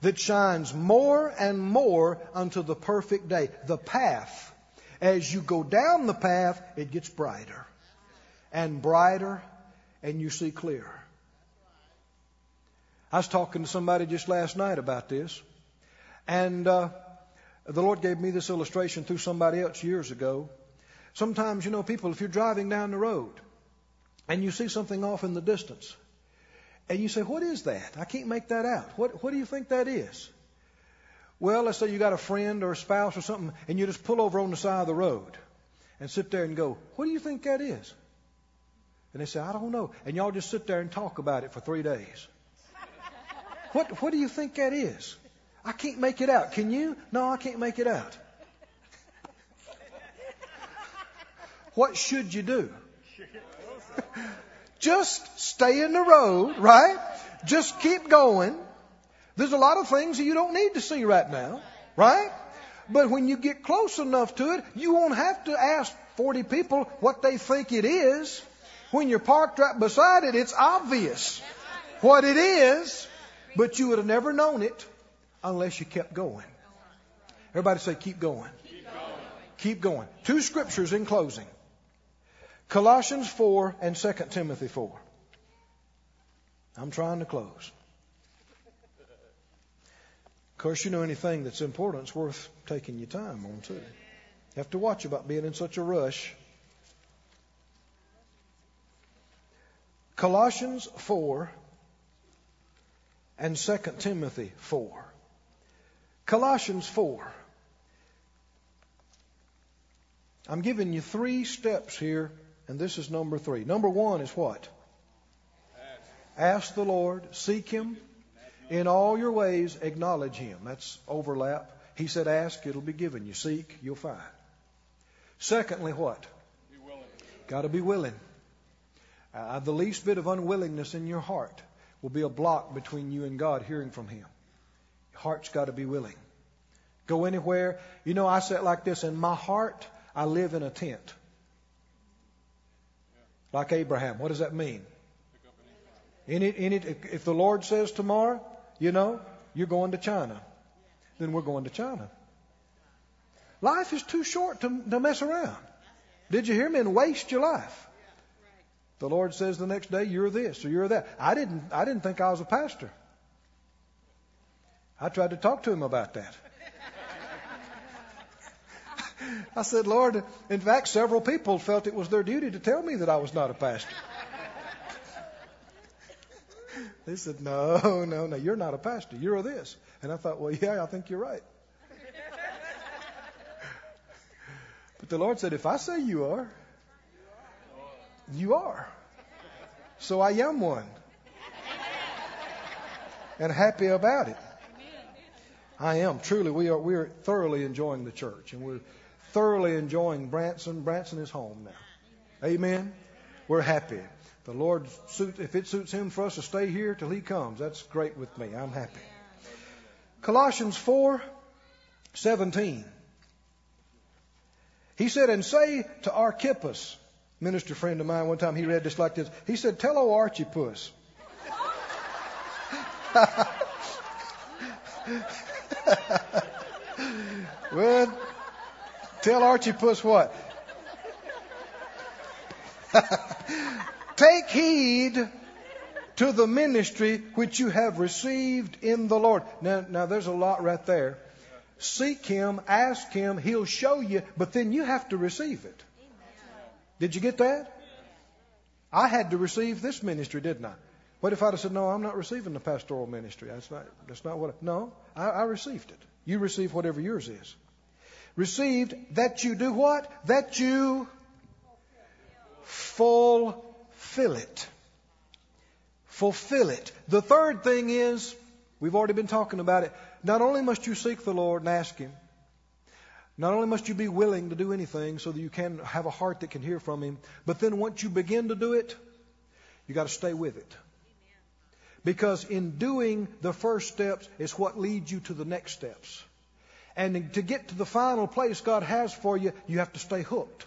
that shines more and more unto the perfect day. The path. As you go down the path, it gets brighter and brighter and you see clearer. I was talking to somebody just last night about this, and uh, the Lord gave me this illustration through somebody else years ago. Sometimes, you know, people, if you're driving down the road and you see something off in the distance, and you say, What is that? I can't make that out. What, what do you think that is? Well, let's say you got a friend or a spouse or something, and you just pull over on the side of the road and sit there and go, What do you think that is? And they say, I don't know. And y'all just sit there and talk about it for three days. what, what do you think that is? I can't make it out. Can you? No, I can't make it out. What should you do? Just stay in the road, right? Just keep going. There's a lot of things that you don't need to see right now, right? But when you get close enough to it, you won't have to ask 40 people what they think it is. When you're parked right beside it, it's obvious what it is, but you would have never known it unless you kept going. Everybody say, keep going. Keep going. Keep going. Two scriptures in closing. Colossians 4 and 2 Timothy 4. I'm trying to close. Of course, you know anything that's important, it's worth taking your time on, too. You have to watch about being in such a rush. Colossians 4 and 2 Timothy 4. Colossians 4. I'm giving you three steps here and this is number three. Number one is what? Ask the Lord, seek Him. In all your ways, acknowledge Him. That's overlap. He said, Ask, it'll be given you. Seek, you'll find. Secondly, what? Got to be willing. Uh, the least bit of unwillingness in your heart will be a block between you and God hearing from Him. Your heart's got to be willing. Go anywhere. You know, I say it like this in my heart, I live in a tent. Like Abraham. What does that mean? In it, if the Lord says tomorrow, you know, you're going to China, then we're going to China. Life is too short to, to mess around. Did you hear me? And waste your life. The Lord says the next day, you're this or you're that. I didn't, I didn't think I was a pastor. I tried to talk to him about that. I said, Lord, in fact, several people felt it was their duty to tell me that I was not a pastor. they said, No, no, no, you're not a pastor. You're this. And I thought, Well, yeah, I think you're right. but the Lord said, If I say you are, you are. So I am one. And happy about it. I am. Truly, we are, we are thoroughly enjoying the church. And we're thoroughly enjoying Branson. Branson is home now. Amen. We're happy. The Lord, if it suits Him for us to stay here till He comes, that's great with me. I'm happy. Colossians 4 17. He said, And say to Archippus, minister friend of mine, one time he read this like this. He said, Tell old Archippus. well, tell Archie Puss what? Take heed to the ministry which you have received in the Lord. Now, now there's a lot right there. Seek Him, ask Him, He'll show you, but then you have to receive it. Did you get that? I had to receive this ministry, didn't I? What if I'd have said, No, I'm not receiving the pastoral ministry? That's not, that's not what. I, no, I, I received it. You receive whatever yours is. Received that you do what? That you fulfill it. Fulfill it. The third thing is, we've already been talking about it. Not only must you seek the Lord and ask Him, not only must you be willing to do anything so that you can have a heart that can hear from Him, but then once you begin to do it, you got to stay with it. Because in doing the first steps is what leads you to the next steps. And to get to the final place God has for you, you have to stay hooked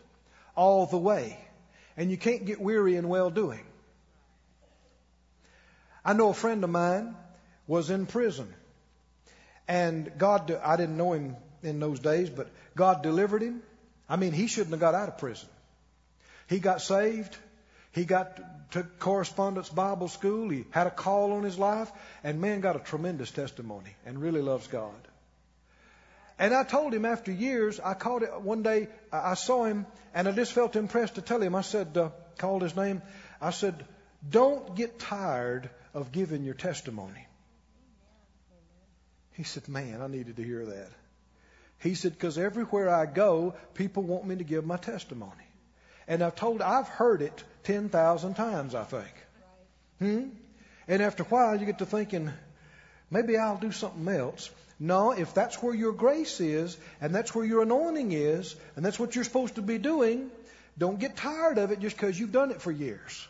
all the way. And you can't get weary in well doing. I know a friend of mine was in prison. And God, I didn't know him in those days, but God delivered him. I mean, he shouldn't have got out of prison. He got saved. He got took correspondence Bible school. He had a call on his life, and man got a tremendous testimony and really loves God. And I told him after years, I called it one day. I saw him, and I just felt impressed to tell him. I said, uh, called his name. I said, "Don't get tired of giving your testimony." He said, "Man, I needed to hear that." He said, because everywhere I go, people want me to give my testimony. And I've told, I've heard it 10,000 times, I think. Hmm? And after a while, you get to thinking, maybe I'll do something else. No, if that's where your grace is, and that's where your anointing is, and that's what you're supposed to be doing, don't get tired of it just because you've done it for years.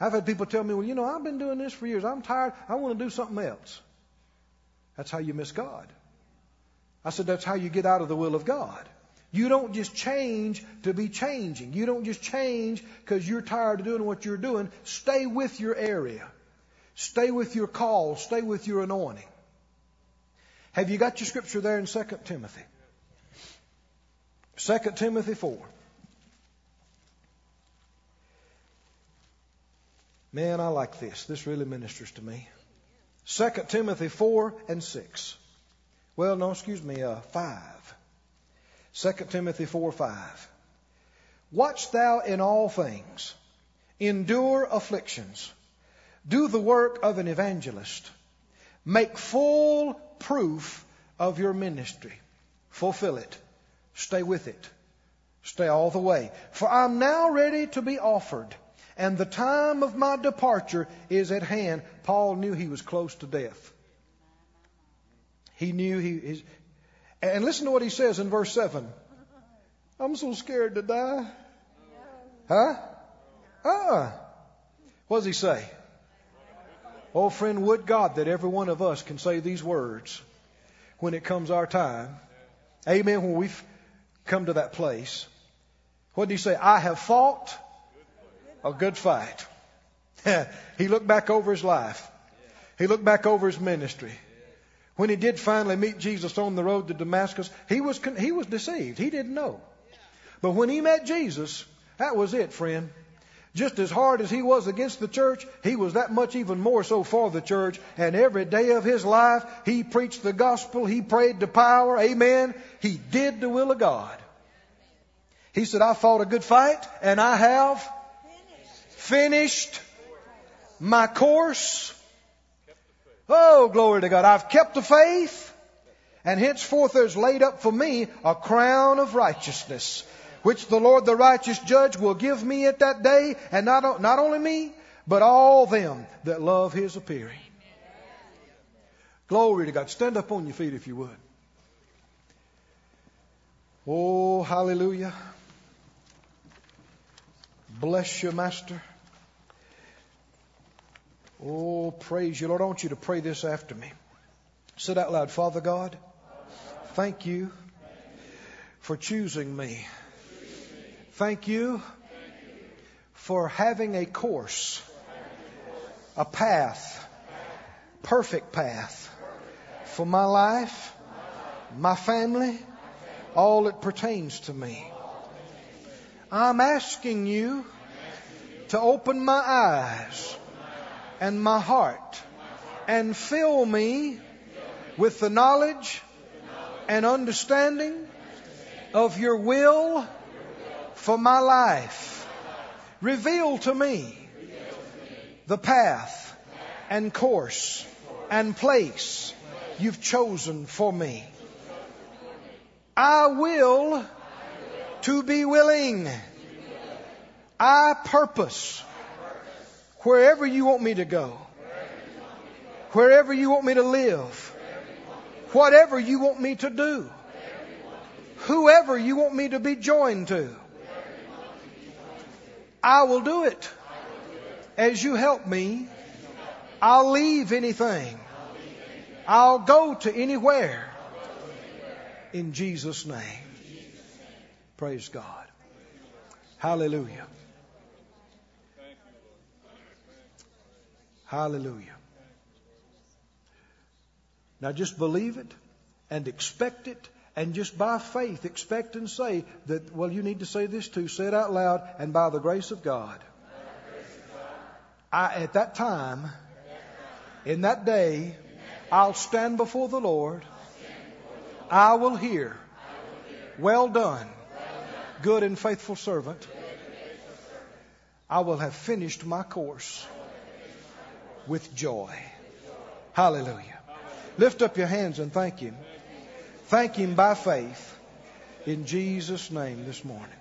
I've had people tell me, well, you know, I've been doing this for years. I'm tired. I want to do something else. That's how you miss God. I said, that's how you get out of the will of God. You don't just change to be changing. You don't just change because you're tired of doing what you're doing. Stay with your area. Stay with your call. Stay with your anointing. Have you got your scripture there in 2 Timothy? 2 Timothy 4. Man, I like this. This really ministers to me. 2 Timothy 4 and 6. Well, no, excuse me, uh, 5. 2 Timothy 4 5. Watch thou in all things, endure afflictions, do the work of an evangelist, make full proof of your ministry, fulfill it, stay with it, stay all the way. For I'm now ready to be offered, and the time of my departure is at hand. Paul knew he was close to death. He knew he. is. and listen to what he says in verse 7. I'm so scared to die. Huh? Uh-uh. What does he say? Oh, friend, would God that every one of us can say these words when it comes our time. Amen. When we've come to that place. What did he say? I have fought a good fight. he looked back over his life. He looked back over his ministry. when he did finally meet Jesus on the road to Damascus, he was, he was deceived. He didn't know. But when he met Jesus, that was it, friend. Just as hard as he was against the church, he was that much even more so for the church. And every day of his life, he preached the gospel. He prayed to power. Amen. He did the will of God. He said, I fought a good fight and I have finished my course. Oh, glory to God. I've kept the faith and henceforth there's laid up for me a crown of righteousness which the Lord the righteous judge will give me at that day, and not, not only me, but all them that love his appearing. Glory to God. Stand up on your feet if you would. Oh, hallelujah. Bless you, Master. Oh, praise you. Lord, I want you to pray this after me. Sit out loud. Father God, thank you for choosing me Thank you for having a course, a path, perfect path for my life, my family, all that pertains to me. I'm asking you to open my eyes and my heart and fill me with the knowledge and understanding of your will for my life. Reveal to me the path and course and place you've chosen for me. I will to be willing. I purpose wherever you want me to go, wherever you want me to live, whatever you want me to do, whoever you want me to be joined to. I will do it. As you help me, I'll leave anything. I'll go to anywhere. In Jesus' name. Praise God. Hallelujah. Hallelujah. Now just believe it and expect it and just by faith expect and say that, well, you need to say this too. Say it out loud. And by the grace of God, I, at that time, in that day, I'll stand before the Lord. I will hear, well done, good and faithful servant. I will have finished my course with joy. Hallelujah. Lift up your hands and thank Him. Thank Him by faith in Jesus' name this morning.